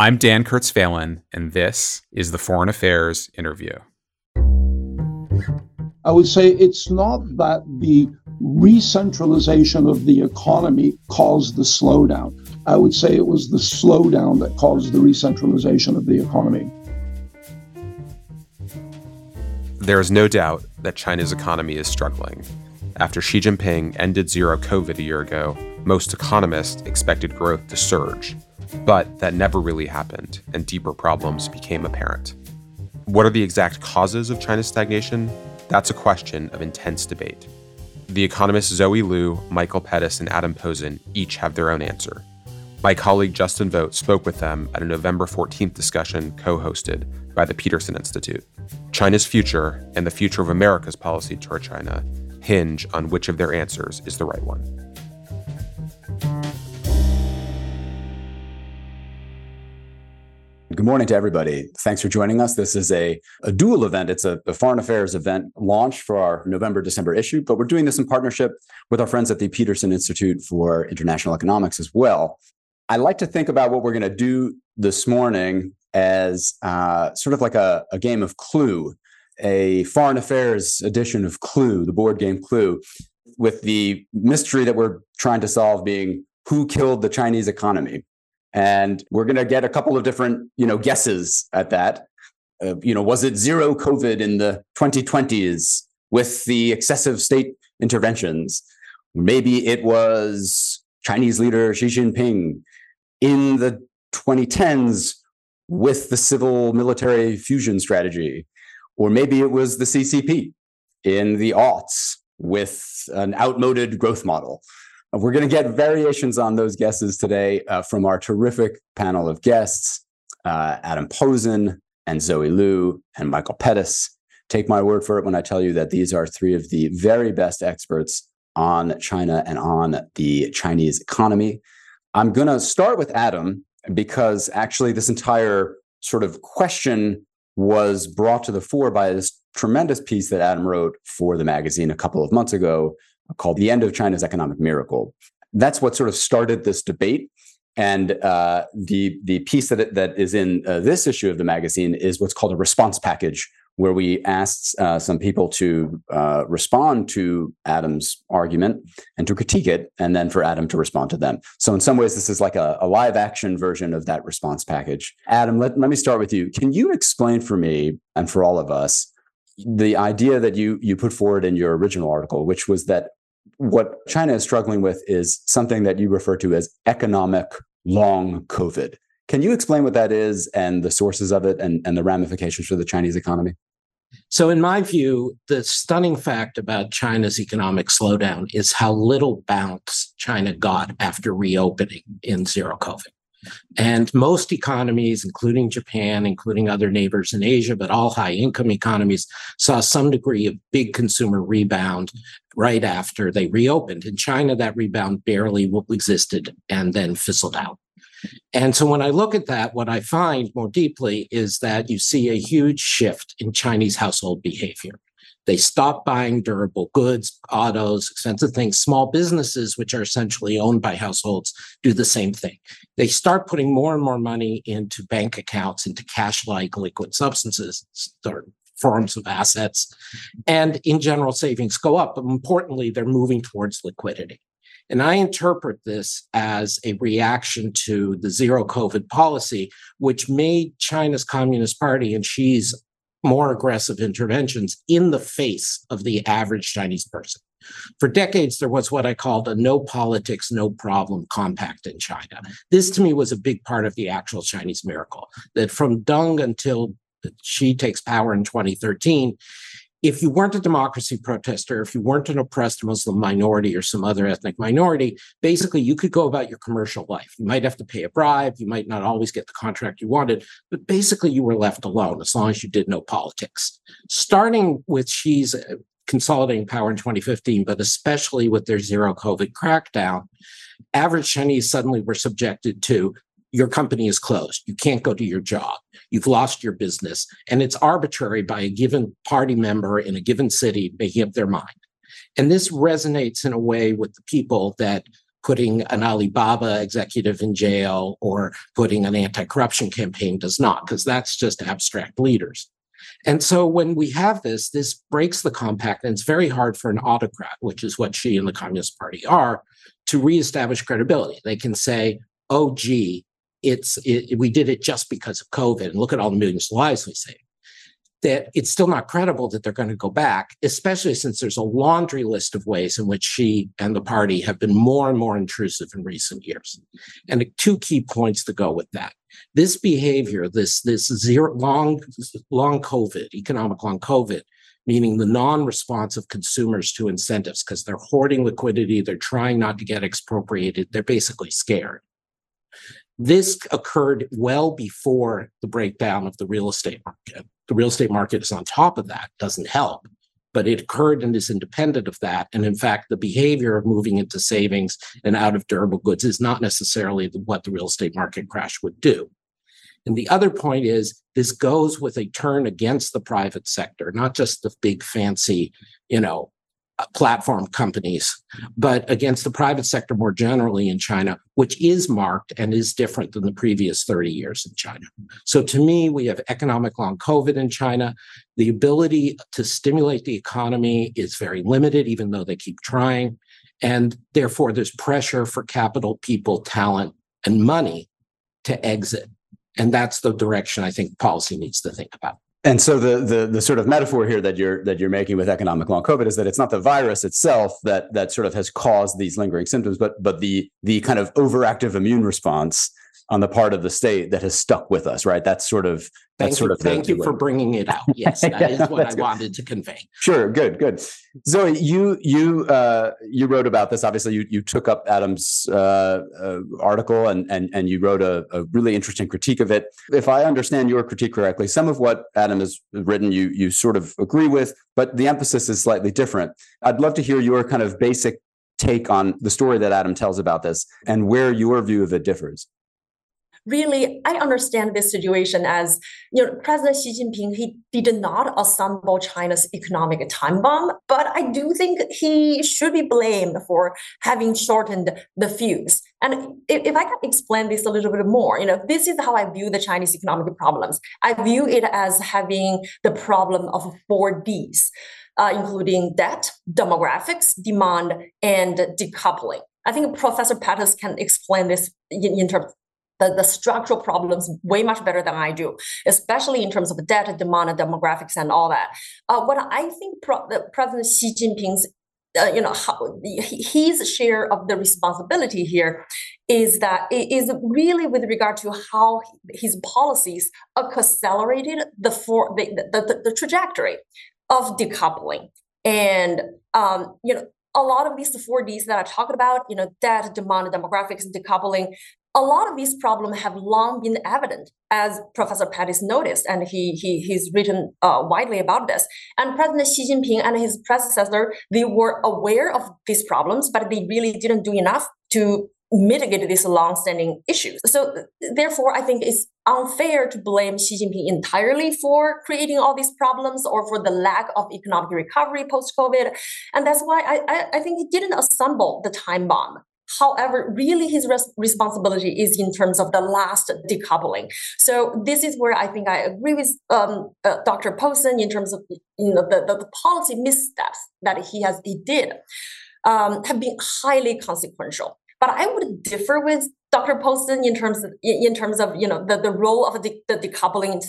I'm Dan Kurtz-Phelan, and this is the Foreign Affairs Interview. I would say it's not that the re-centralization of the economy caused the slowdown. I would say it was the slowdown that caused the re-centralization of the economy. There is no doubt that China's economy is struggling. After Xi Jinping ended zero COVID a year ago, most economists expected growth to surge. But that never really happened, and deeper problems became apparent. What are the exact causes of China's stagnation? That's a question of intense debate. The economists Zoe Liu, Michael Pettis, and Adam Posen each have their own answer. My colleague Justin Vogt spoke with them at a November 14th discussion co hosted by the Peterson Institute. China's future and the future of America's policy toward China hinge on which of their answers is the right one. Good morning to everybody. Thanks for joining us. This is a, a dual event. It's a, a, foreign affairs event launch for our November December issue, but we're doing this in partnership with our friends at the Peterson Institute for International Economics as well. I like to think about what we're going to do this morning as uh, sort of like a, a game of Clue, a foreign affairs edition of Clue, the board game Clue, with the mystery that we're trying to solve being who killed the Chinese economy. And we're going to get a couple of different, you know, guesses at that. Uh, you know, was it zero COVID in the 2020s with the excessive state interventions? Maybe it was Chinese leader Xi Jinping in the 2010s with the civil military fusion strategy. Or maybe it was the CCP in the aughts with an outmoded growth model. We're going to get variations on those guesses today uh, from our terrific panel of guests uh, Adam Posen and Zoe Liu and Michael Pettis. Take my word for it when I tell you that these are three of the very best experts on China and on the Chinese economy. I'm going to start with Adam because actually, this entire sort of question was brought to the fore by this tremendous piece that Adam wrote for the magazine a couple of months ago called The End of China's Economic Miracle. That's what sort of started this debate. And uh, the the piece that that is in uh, this issue of the magazine is what's called a response package, where we asked uh, some people to uh, respond to Adam's argument and to critique it, and then for Adam to respond to them. So in some ways, this is like a, a live action version of that response package. Adam, let, let me start with you. Can you explain for me and for all of us the idea that you you put forward in your original article, which was that what China is struggling with is something that you refer to as economic long COVID. Can you explain what that is and the sources of it and, and the ramifications for the Chinese economy? So, in my view, the stunning fact about China's economic slowdown is how little bounce China got after reopening in zero COVID. And most economies, including Japan, including other neighbors in Asia, but all high income economies, saw some degree of big consumer rebound right after they reopened. In China, that rebound barely existed and then fizzled out. And so when I look at that, what I find more deeply is that you see a huge shift in Chinese household behavior. They stop buying durable goods, autos, expensive things. Small businesses, which are essentially owned by households, do the same thing. They start putting more and more money into bank accounts, into cash like liquid substances, or forms of assets. And in general, savings go up. But importantly, they're moving towards liquidity. And I interpret this as a reaction to the zero COVID policy, which made China's Communist Party and Xi's more aggressive interventions in the face of the average Chinese person. For decades, there was what I called a no politics, no problem compact in China. This to me was a big part of the actual Chinese miracle that from Deng until Xi takes power in 2013, if you weren't a democracy protester, if you weren't an oppressed Muslim minority or some other ethnic minority, basically you could go about your commercial life. You might have to pay a bribe, you might not always get the contract you wanted, but basically you were left alone as long as you did no politics. Starting with Xi's uh, consolidating power in 2015, but especially with their zero COVID crackdown, average Chinese suddenly were subjected to your company is closed. You can't go to your job. You've lost your business. And it's arbitrary by a given party member in a given city making up their mind. And this resonates in a way with the people that putting an Alibaba executive in jail or putting an anti corruption campaign does not, because that's just abstract leaders. And so when we have this, this breaks the compact, and it's very hard for an autocrat, which is what Xi and the Communist Party are, to reestablish credibility. They can say, oh, gee, it's it, we did it just because of COVID, and look at all the millions of lives we saved that it's still not credible that they're going to go back, especially since there's a laundry list of ways in which Xi and the party have been more and more intrusive in recent years. And two key points to go with that. This behavior, this, this zero long, long COVID, economic long COVID, meaning the non-response of consumers to incentives because they're hoarding liquidity, they're trying not to get expropriated, they're basically scared. This occurred well before the breakdown of the real estate market. The real estate market is on top of that, doesn't help, but it occurred and is independent of that. And in fact, the behavior of moving into savings and out of durable goods is not necessarily what the real estate market crash would do. And the other point is this goes with a turn against the private sector, not just the big fancy, you know, platform companies, but against the private sector more generally in China, which is marked and is different than the previous 30 years in China. So to me, we have economic long COVID in China. The ability to stimulate the economy is very limited, even though they keep trying. And therefore, there's pressure for capital, people, talent, and money to exit. And that's the direction I think policy needs to think about. And so the, the the sort of metaphor here that you're that you're making with economic long COVID is that it's not the virus itself that that sort of has caused these lingering symptoms, but but the the kind of overactive immune response on the part of the state that has stuck with us, right? That's sort of that's thank sort you, of thank you for bringing it out. Yes, that is what I good. wanted to convey. Sure, good, good. Zoe, you you uh, you wrote about this. Obviously, you you took up Adam's uh, uh, article and and and you wrote a, a really interesting critique of it. If I understand your critique correctly, some of what Adam has written, you you sort of agree with, but the emphasis is slightly different. I'd love to hear your kind of basic take on the story that Adam tells about this and where your view of it differs really i understand this situation as you know president xi jinping he did not assemble china's economic time bomb but i do think he should be blamed for having shortened the fuse. And if, if i can explain this a little bit more you know this is how i view the chinese economic problems. I view it as having the problem of four d's uh, including debt demographics demand and decoupling. I think Professor Pettis can explain this in, in terms the, the structural problems way much better than I do, especially in terms of data demand, and demographics, and all that. Uh, what I think Pro- President Xi Jinping's uh, you know how, his share of the responsibility here is that it is really with regard to how his policies accelerated the for the, the, the, the trajectory of decoupling and um, you know a lot of these four Ds that I talked about, you know, debt, demand, demographics, decoupling, a lot of these problems have long been evident, as Professor Pettis noticed, and he, he he's written uh, widely about this. And President Xi Jinping and his predecessor, they were aware of these problems, but they really didn't do enough to mitigate these long-standing issues. So therefore, I think it's unfair to blame Xi Jinping entirely for creating all these problems or for the lack of economic recovery post-COVID. And that's why I, I, I think he didn't assemble the time bomb. However, really his res- responsibility is in terms of the last decoupling. So this is where I think I agree with um, uh, Dr. Posen in terms of you know the, the, the, policy missteps that he has he did um, have been highly consequential. But I would differ with Dr. Posen in terms of in terms of you know the, the role of the, the decoupling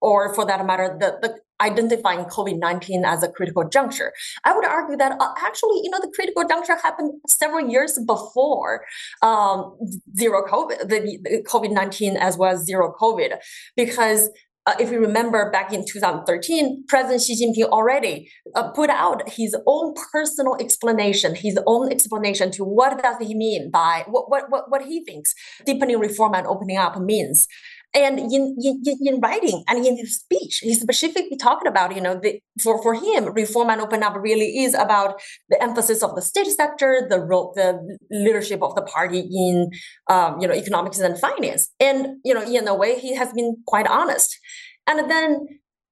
or for that matter the, the identifying COVID-19 as a critical juncture. I would argue that uh, actually, you know, the critical juncture happened several years before um, zero COVID, the, the COVID-19 as well as zero COVID, because uh, if you remember back in 2013, President Xi Jinping already uh, put out his own personal explanation, his own explanation to what does he mean by what, what, what, what he thinks deepening reform and opening up means. And in, in, in writing and in his speech, he specifically talked about, you know, the, for, for him, reform and open up really is about the emphasis of the state sector, the role, the leadership of the party in, um, you know, economics and finance. And, you know, in a way, he has been quite honest. And then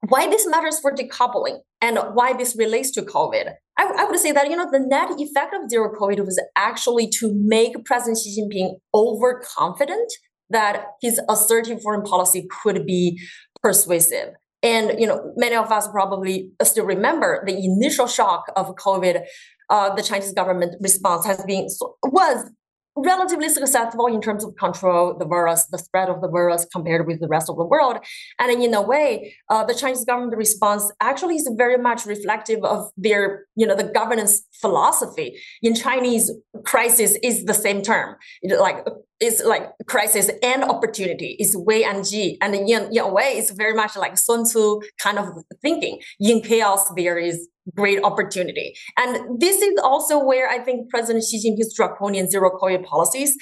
why this matters for decoupling and why this relates to COVID I, I, would say that you know the net effect of zero COVID was actually to make President Xi Jinping overconfident that his assertive foreign policy could be persuasive. And you know, many of us probably still remember the initial shock of COVID. Uh, the Chinese government response has been was relatively successful in terms of control the virus, the spread of the virus compared with the rest of the world. And in a way, uh, the Chinese government response actually is very much reflective of their, you know, the governance philosophy. In Chinese, crisis is the same term. Like it's like crisis and opportunity. It's Wei and Ji. And in, in a way, it's very much like Sun Tzu kind of thinking. In chaos, there is great opportunity. And this is also where I think President Xi Jinping's draconian zero COVID policies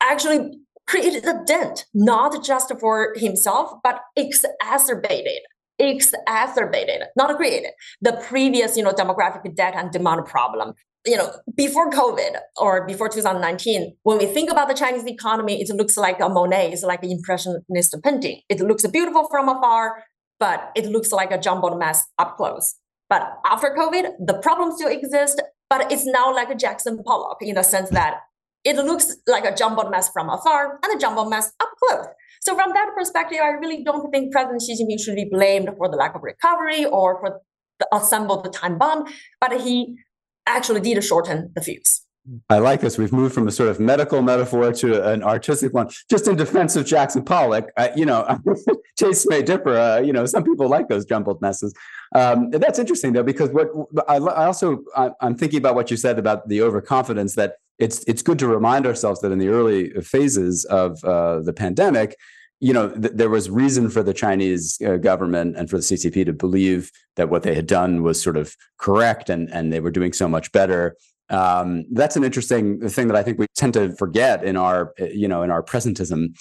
actually created a dent, not just for himself, but exacerbated exacerbated, not created, the previous, you know, demographic debt and demand problem. You know, before COVID or before 2019, when we think about the Chinese economy, it looks like a Monet, it's like an impressionist painting. It looks beautiful from afar, but it looks like a jumbled mess up close. But after COVID, the problem still exists, but it's now like a Jackson Pollock in the sense that it looks like a jumbled mess from afar and a jumbled mess up close. So from that perspective, I really don't think President Xi Jinping should be blamed for the lack of recovery or for the assembled time bomb, but he actually did shorten the fuse. I like this. We've moved from a sort of medical metaphor to an artistic one. Just in defense of Jackson Pollock, uh, you know, tastes may differ. Uh, you know, some people like those jumbled messes. Um, that's interesting though, because what I, I also I, I'm thinking about what you said about the overconfidence that it's it's good to remind ourselves that in the early phases of uh, the pandemic, you know, th- there was reason for the Chinese uh, government and for the CCP to believe that what they had done was sort of correct and and they were doing so much better um, that's an interesting thing that I think we tend to forget in our, you know, in our presentism.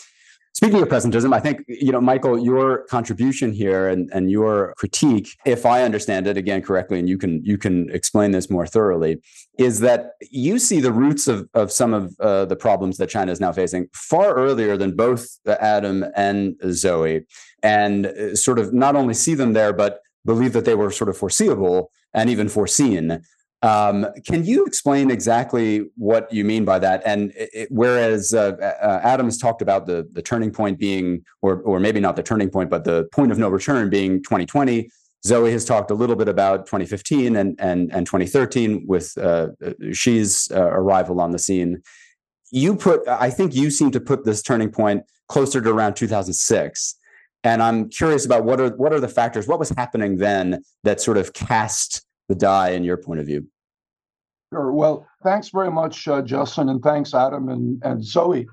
Speaking of presentism, I think, you know, Michael, your contribution here and, and your critique, if I understand it again correctly, and you can you can explain this more thoroughly, is that you see the roots of, of some of uh, the problems that China is now facing far earlier than both Adam and Zoe, and uh, sort of not only see them there, but believe that they were sort of foreseeable and even foreseen. Um, can you explain exactly what you mean by that? And it, whereas uh, uh, Adams talked about the the turning point being, or or maybe not the turning point, but the point of no return being 2020. Zoe has talked a little bit about 2015 and and and 2013 with uh, Xi's uh, arrival on the scene. You put, I think you seem to put this turning point closer to around 2006. And I'm curious about what are what are the factors? What was happening then that sort of cast the die in your point of view? Sure. Well, thanks very much, uh, Justin, and thanks, Adam and, and Zoe.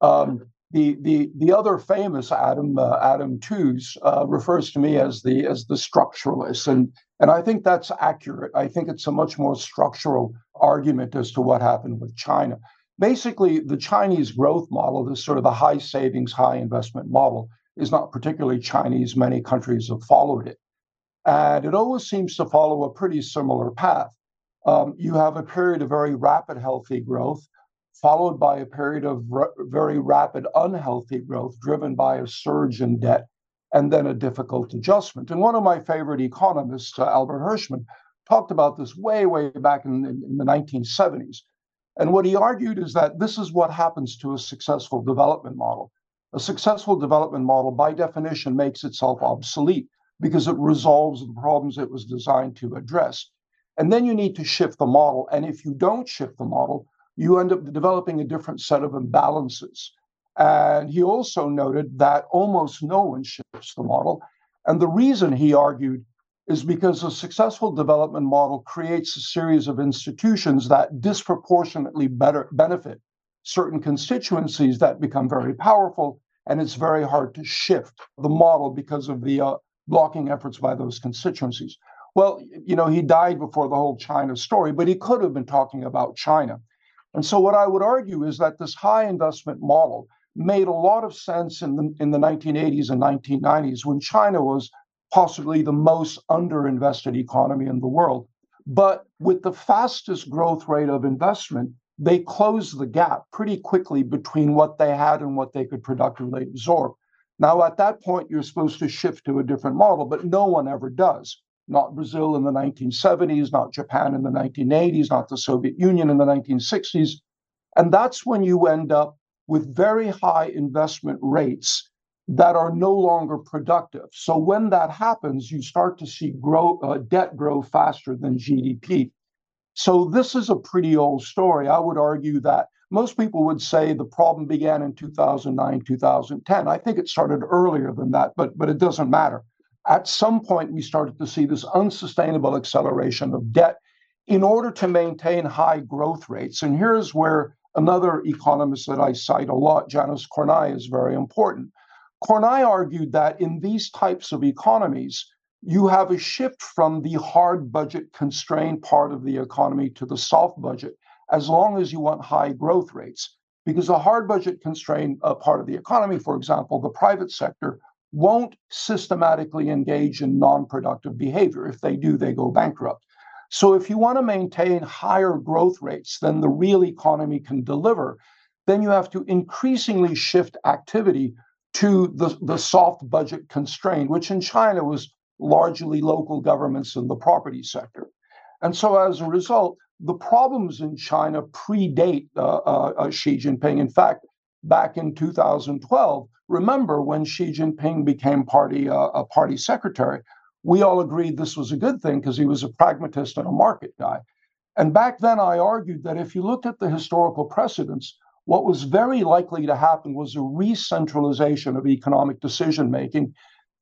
Um, the the the other famous Adam uh, Adam Tooze uh, refers to me as the as the structuralist, and and I think that's accurate. I think it's a much more structural argument as to what happened with China. Basically, the Chinese growth model, this sort of the high savings, high investment model, is not particularly Chinese. Many countries have followed it. And it always seems to follow a pretty similar path. Um, you have a period of very rapid healthy growth, followed by a period of very rapid unhealthy growth driven by a surge in debt and then a difficult adjustment. And one of my favorite economists, uh, Albert Hirschman, talked about this way, way back in, in the 1970s. And what he argued is that this is what happens to a successful development model. A successful development model, by definition, makes itself obsolete because it resolves the problems it was designed to address. And then you need to shift the model. And if you don't shift the model, you end up developing a different set of imbalances. And he also noted that almost no one shifts the model. And the reason he argued is because a successful development model creates a series of institutions that disproportionately better benefit certain constituencies that become very powerful. And it's very hard to shift the model because of the uh, blocking efforts by those constituencies. Well, you know, he died before the whole China story, but he could have been talking about China. And so, what I would argue is that this high investment model made a lot of sense in the, in the 1980s and 1990s when China was possibly the most underinvested economy in the world. But with the fastest growth rate of investment, they closed the gap pretty quickly between what they had and what they could productively absorb. Now, at that point, you're supposed to shift to a different model, but no one ever does. Not Brazil in the 1970s, not Japan in the 1980s, not the Soviet Union in the 1960s. And that's when you end up with very high investment rates that are no longer productive. So when that happens, you start to see grow, uh, debt grow faster than GDP. So this is a pretty old story. I would argue that most people would say the problem began in 2009, 2010. I think it started earlier than that, but but it doesn't matter. At some point, we started to see this unsustainable acceleration of debt in order to maintain high growth rates. And here's where another economist that I cite a lot, Janos Kornai, is very important. Kornai argued that in these types of economies, you have a shift from the hard budget constrained part of the economy to the soft budget, as long as you want high growth rates. Because the hard budget constrained uh, part of the economy, for example, the private sector, won't systematically engage in non productive behavior. If they do, they go bankrupt. So, if you want to maintain higher growth rates than the real economy can deliver, then you have to increasingly shift activity to the, the soft budget constraint, which in China was largely local governments in the property sector. And so as a result, the problems in China predate uh, uh, uh, Xi Jinping. In fact, back in 2012, remember when Xi Jinping became party uh, a party secretary, we all agreed this was a good thing because he was a pragmatist and a market guy. And back then, I argued that if you looked at the historical precedents, what was very likely to happen was a re-centralization of economic decision making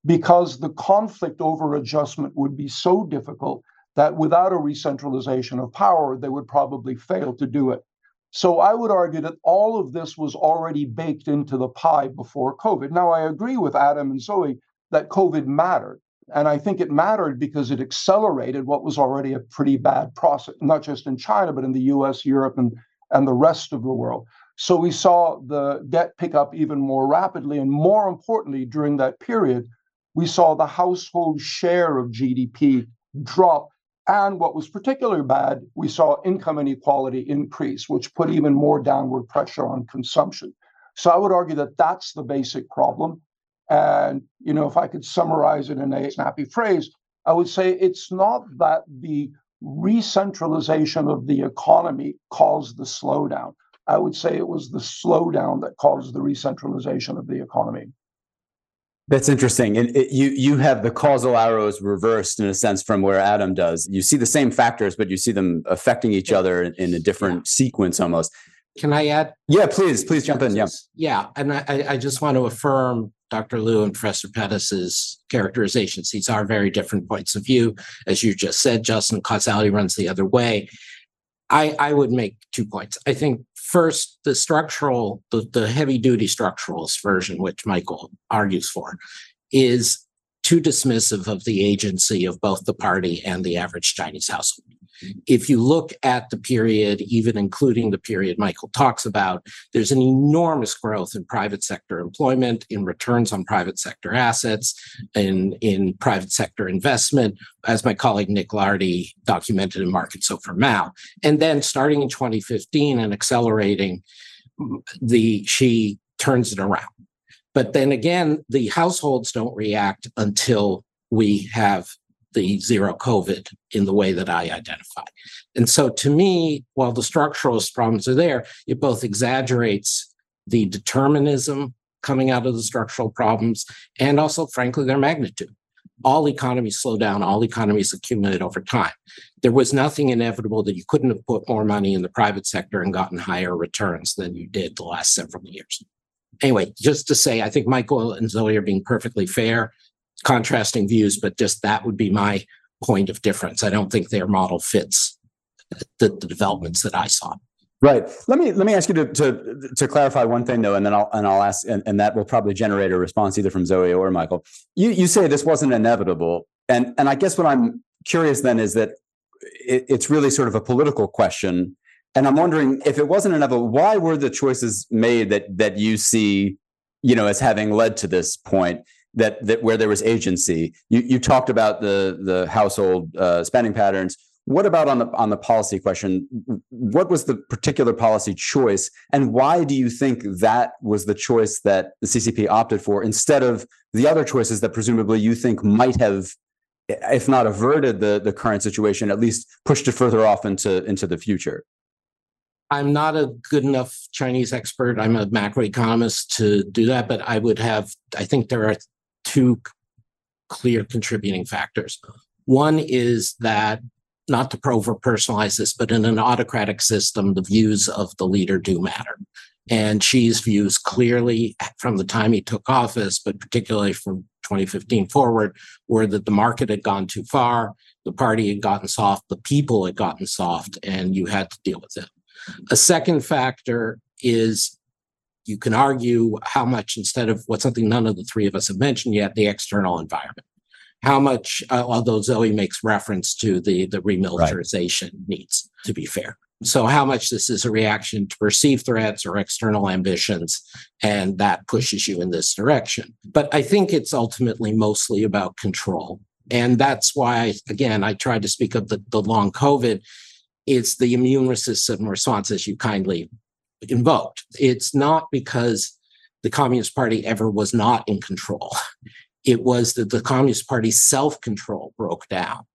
because the conflict over adjustment would be so difficult that without a re-centralization of power, they would probably fail to do it. So I would argue that all of this was already baked into the pie before COVID. Now, I agree with Adam and Zoe that COVID mattered. And I think it mattered because it accelerated what was already a pretty bad process, not just in China, but in the US, Europe, and, and the rest of the world. So we saw the debt pick up even more rapidly. And more importantly, during that period, we saw the household share of GDP drop. And what was particularly bad, we saw income inequality increase, which put even more downward pressure on consumption. So I would argue that that's the basic problem. And, you know, if I could summarize it in a snappy phrase, I would say it's not that the re-centralization of the economy caused the slowdown. I would say it was the slowdown that caused the re-centralization of the economy. That's interesting. And it, you you have the causal arrows reversed in a sense from where Adam does. You see the same factors, but you see them affecting each other in a different sequence almost. Can I add? Yeah, please, please jump in. Yeah. Yeah. And I, I just want to affirm Dr. Liu and Professor Pettis's characterizations. These are very different points of view. As you just said, Justin, causality runs the other way. I, I would make two points. I think first, the structural, the, the heavy duty structuralist version, which Michael argues for, is too dismissive of the agency of both the party and the average Chinese household. If you look at the period, even including the period Michael talks about, there's an enormous growth in private sector employment, in returns on private sector assets, in, in private sector investment, as my colleague Nick Lardy documented in Markets Over Mao. And then starting in 2015 and accelerating, the Xi turns it around. But then again, the households don't react until we have the zero COVID in the way that I identify. And so to me, while the structuralist problems are there, it both exaggerates the determinism coming out of the structural problems and also, frankly, their magnitude. All economies slow down, all economies accumulate over time. There was nothing inevitable that you couldn't have put more money in the private sector and gotten higher returns than you did the last several years. Anyway, just to say, I think Michael and Zoe are being perfectly fair contrasting views, but just that would be my point of difference. I don't think their model fits the, the developments that I saw. Right. Let me let me ask you to to, to clarify one thing though, and then I'll and I'll ask, and, and that will probably generate a response either from Zoe or Michael. You you say this wasn't inevitable, and and I guess what I'm curious then is that it, it's really sort of a political question, and I'm wondering if it wasn't inevitable, why were the choices made that that you see, you know, as having led to this point? That that where there was agency. You you talked about the the household uh, spending patterns. What about on the on the policy question? What was the particular policy choice, and why do you think that was the choice that the CCP opted for instead of the other choices that presumably you think might have if not averted the the current situation, at least pushed it further off into into the future? I'm not a good enough Chinese expert. I'm a macroeconomist to do that, but I would have, I think there are two clear contributing factors. One is that, not to over personalize this, but in an autocratic system, the views of the leader do matter. And Xi's views clearly from the time he took office, but particularly from 2015 forward, were that the market had gone too far, the party had gotten soft, the people had gotten soft, and you had to deal with it. A second factor is you can argue how much, instead of what something none of the three of us have mentioned yet, the external environment. How much, uh, although Zoe makes reference to the, the remilitarization right. needs, to be fair. So, how much this is a reaction to perceived threats or external ambitions, and that pushes you in this direction. But I think it's ultimately mostly about control. And that's why, again, I tried to speak of the, the long COVID it's the immune system response as you kindly invoked. It's not because the Communist Party ever was not in control. It was that the Communist Party's self control broke down.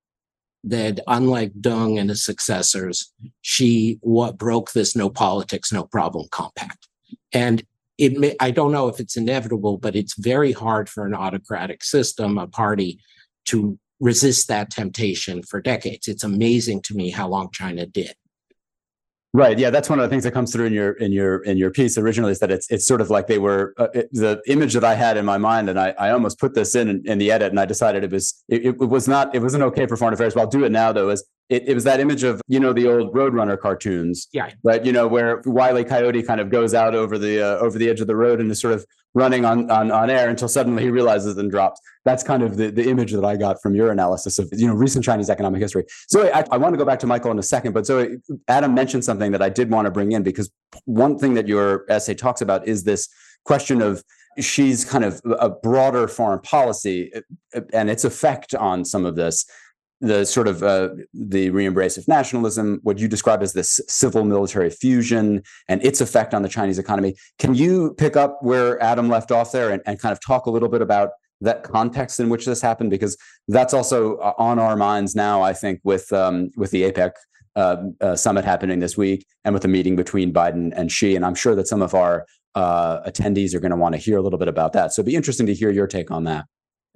That unlike Deng and his successors, Xi what broke this no politics, no problem compact. And it may, I don't know if it's inevitable, but it's very hard for an autocratic system, a party, to resist that temptation for decades. It's amazing to me how long China did. Right. Yeah, that's one of the things that comes through in your in your in your piece originally is that it's it's sort of like they were uh, it, the image that I had in my mind, and I, I almost put this in, in, in the edit, and I decided it was it, it, was not it wasn't okay for foreign affairs. But I'll do it now though. Is it, it was that image of you know the old Roadrunner cartoons, yeah, right? You know where Wiley Coyote kind of goes out over the uh, over the edge of the road and is sort of running on, on on air until suddenly he realizes and drops. That's kind of the, the image that I got from your analysis of you know recent Chinese economic history. So I, I want to go back to Michael in a second, but so Adam mentioned something that I did want to bring in because one thing that your essay talks about is this question of Xi's kind of a broader foreign policy uh, and its effect on some of this the sort of uh, the re-embrace of nationalism, what you describe as this civil military fusion and its effect on the Chinese economy. Can you pick up where Adam left off there and, and kind of talk a little bit about that context in which this happened? Because that's also uh, on our minds now, I think, with um, with the APEC uh, uh, summit happening this week and with the meeting between Biden and Xi. And I'm sure that some of our uh, attendees are going to want to hear a little bit about that. So it'd be interesting to hear your take on that.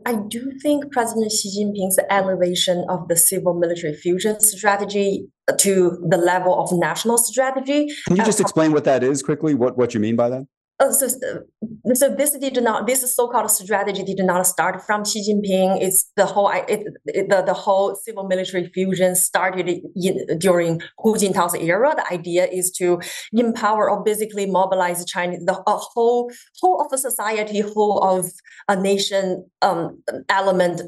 I do think President Xi Jinping's elevation of the civil military fusion strategy to the level of national strategy. Can you just uh, explain what that is quickly? What what you mean by that? Uh, so, uh, so this did not this so-called strategy did not start from Xi Jinping. It's the whole it, it, the, the whole civil military fusion started in, during Hu Jintao's era. The idea is to empower or basically mobilize China, the a whole whole of a society, whole of a nation um, element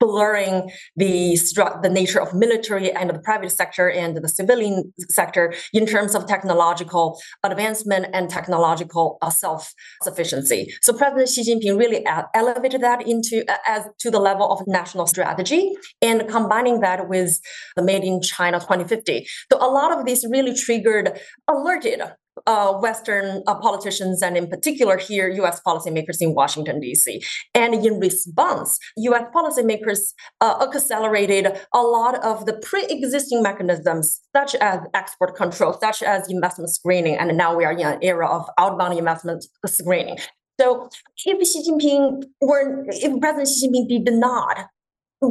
blurring the the nature of military and the private sector and the civilian sector in terms of technological advancement and technological uh, self-sufficiency. So President Xi Jinping really elevated that into uh, as to the level of national strategy and combining that with the Made in China 2050. So a lot of these really triggered, alerted uh, Western uh, politicians and in particular here, US policymakers in Washington, D.C. And in response, US policymakers uh, accelerated a lot of the pre existing mechanisms, such as export control, such as investment screening. And now we are in an era of outbound investment screening. So if Xi Jinping were, if President Xi Jinping did not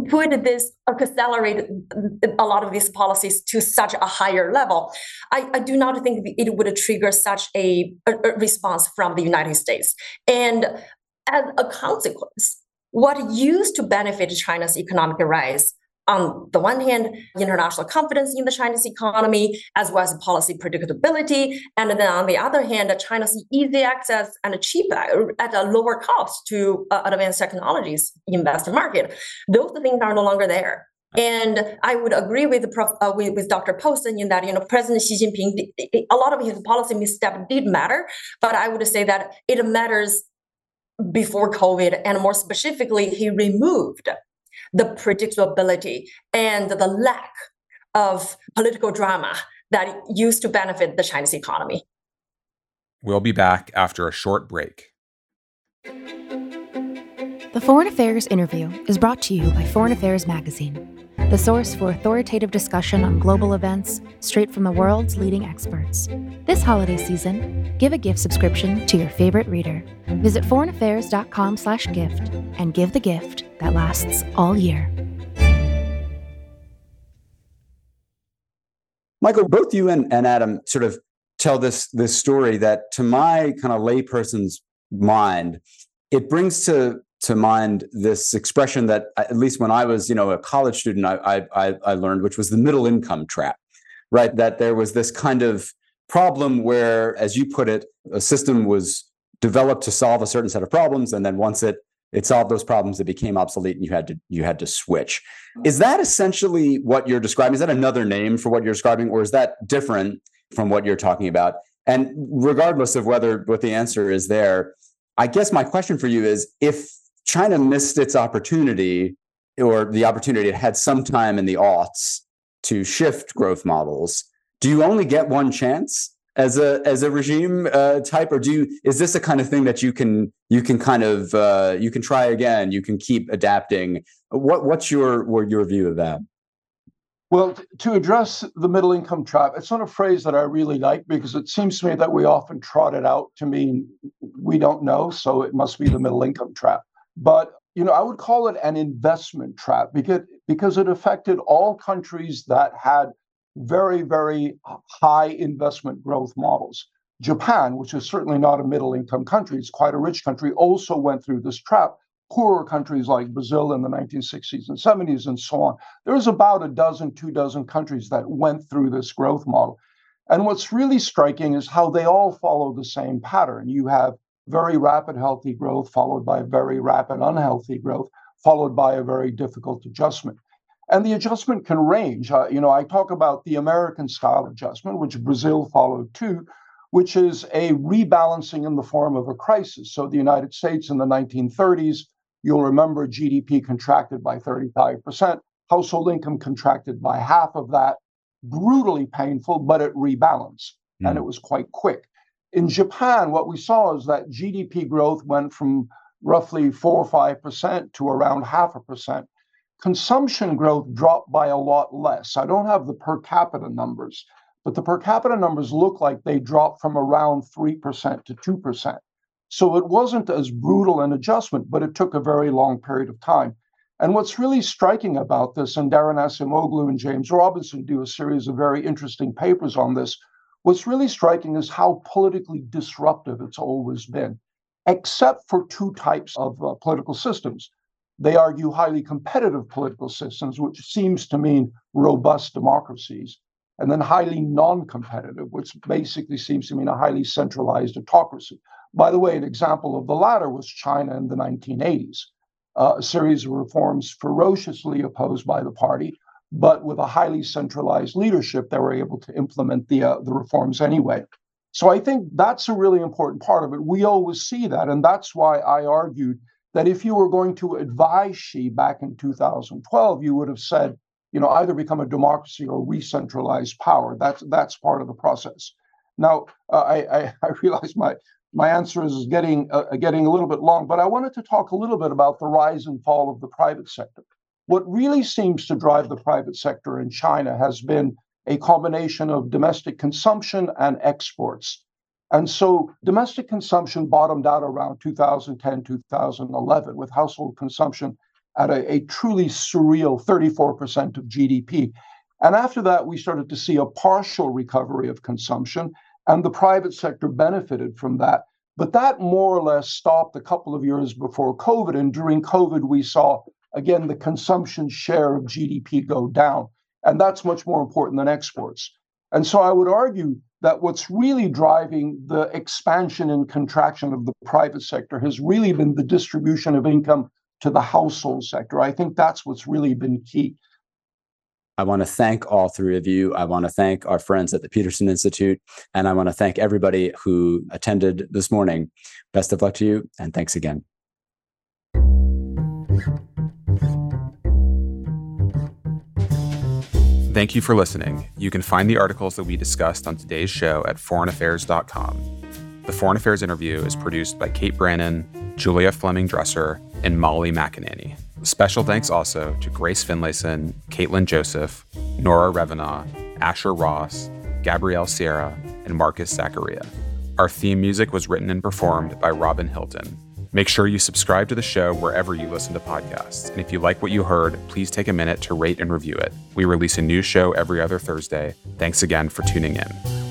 put this uh, accelerate uh, a lot of these policies to such a higher level, I, I do not think it would trigger such a, a, response from the United States. And as a consequence, what used to benefit China's economic rise on the one hand, international confidence in the Chinese economy, as well as policy predictability. And then on the other hand, China's easy access and cheap uh, at a lower cost to uh, advanced technologies in Western market. Those things are no longer there. And I would agree with, Prof, uh, with, with Dr. Posen in that you know President Xi Jinping, a lot of his policy misstep did matter, but I would say that it matters before COVID, and more specifically, he removed the predictability and the lack of political drama that used to benefit the Chinese economy. We'll be back after a short break. The Foreign Affairs interview is brought to you by Foreign Affairs Magazine, the source for authoritative discussion on global events straight from the world's leading experts. This holiday season, give a gift subscription to your favorite reader. Visit foreignaffairs.com/gift and give the gift that lasts all year. Michael, both you and, and Adam sort of tell this this story that to my kind of layperson's mind, it brings to to mind this expression that uh, at least when I was, you know, a college student, I, I, I learned, which was the middle income trap, right? That there was this kind of problem where, as you put it, a system was developed to solve a certain set of problems, and then once it it solved those problems, it became obsolete, and you had to you had to switch. Is mm-hmm. that essentially what you're describing? Is that another name for what you're describing, or is that different from what you're talking about? And regardless of whether what the answer is there, I guess my question for you is if China missed its opportunity or the opportunity it had sometime in the aughts to shift growth models. Do you only get one chance as a as a regime uh, type, or do you is this a kind of thing that you can you can kind of uh, you can try again, you can keep adapting? What what's your your view of that? Well, to address the middle income trap, it's not a phrase that I really like because it seems to me that we often trot it out to mean we don't know, so it must be the middle income trap. But you know, I would call it an investment trap because because it affected all countries that had very very high investment growth models. Japan, which is certainly not a middle income country, it's quite a rich country, also went through this trap. Poorer countries like Brazil in the 1960s and 70s and so on. There's about a dozen, two dozen countries that went through this growth model. And what's really striking is how they all follow the same pattern. You have very rapid healthy growth, followed by very rapid unhealthy growth, followed by a very difficult adjustment. And the adjustment can range. Uh, you know, I talk about the American style adjustment, which Brazil followed too, which is a rebalancing in the form of a crisis. So the United States in the 1930s, you'll remember GDP contracted by 35%, household income contracted by half of that. Brutally painful, but it rebalanced mm. and it was quite quick. In Japan, what we saw is that GDP growth went from roughly four or five percent to around half a percent. Consumption growth dropped by a lot less. I don't have the per capita numbers, but the per capita numbers look like they dropped from around 3% to 2%. So it wasn't as brutal an adjustment, but it took a very long period of time. And what's really striking about this, and Daron Acemoglu and James Robinson do a series of very interesting papers on this, What's really striking is how politically disruptive it's always been, except for two types of uh, political systems. They argue highly competitive political systems, which seems to mean robust democracies, and then highly non competitive, which basically seems to mean a highly centralized autocracy. By the way, an example of the latter was China in the 1980s, uh, a series of reforms ferociously opposed by the party, but with a highly centralized leadership, they were able to implement the uh, the reforms anyway. So I think that's a really important part of it. We always see that, and that's why I argued that if you were going to advise Xi back in 2012, you would have said, you know, either become a democracy or re-centralize power. That's that's part of the process. Now, uh, I, I, I realize my my answer is getting uh, getting a little bit long, but I wanted to talk a little bit about the rise and fall of the private sector. What really seems to drive the private sector in China has been a combination of domestic consumption and exports. And so domestic consumption bottomed out around 2010, 2011, with household consumption at a, a, truly surreal 34% of GDP. And after that, we started to see a partial recovery of consumption, and the private sector benefited from that. But that more or less stopped a couple of years before COVID. And during COVID, we saw again, the consumption share of GDP go down. And that's much more important than exports. And so I would argue that what's really driving the expansion and contraction of the private sector has really been the distribution of income to the household sector. I think that's what's really been key. I want to thank all three of you. I want to thank our friends at the Peterson Institute, and I want to thank everybody who attended this morning. Best of luck to you, and thanks again. Thank you for listening. You can find the articles that we discussed on today's show at foreignaffairs.com. The Foreign Affairs interview is produced by Kate Brannen, Julia Fleming Dresser, and Molly McAnany. Special thanks also to Grace Finlayson, Caitlin Joseph, Nora Revenaugh, Asher Ross, Gabrielle Sierra, and Marcus Zachariah. Our theme music was written and performed by Robin Hilton. Make sure you subscribe to the show wherever you listen to podcasts. And if you like what you heard, please take a minute to rate and review it. We release a new show every other Thursday. Thanks again for tuning in.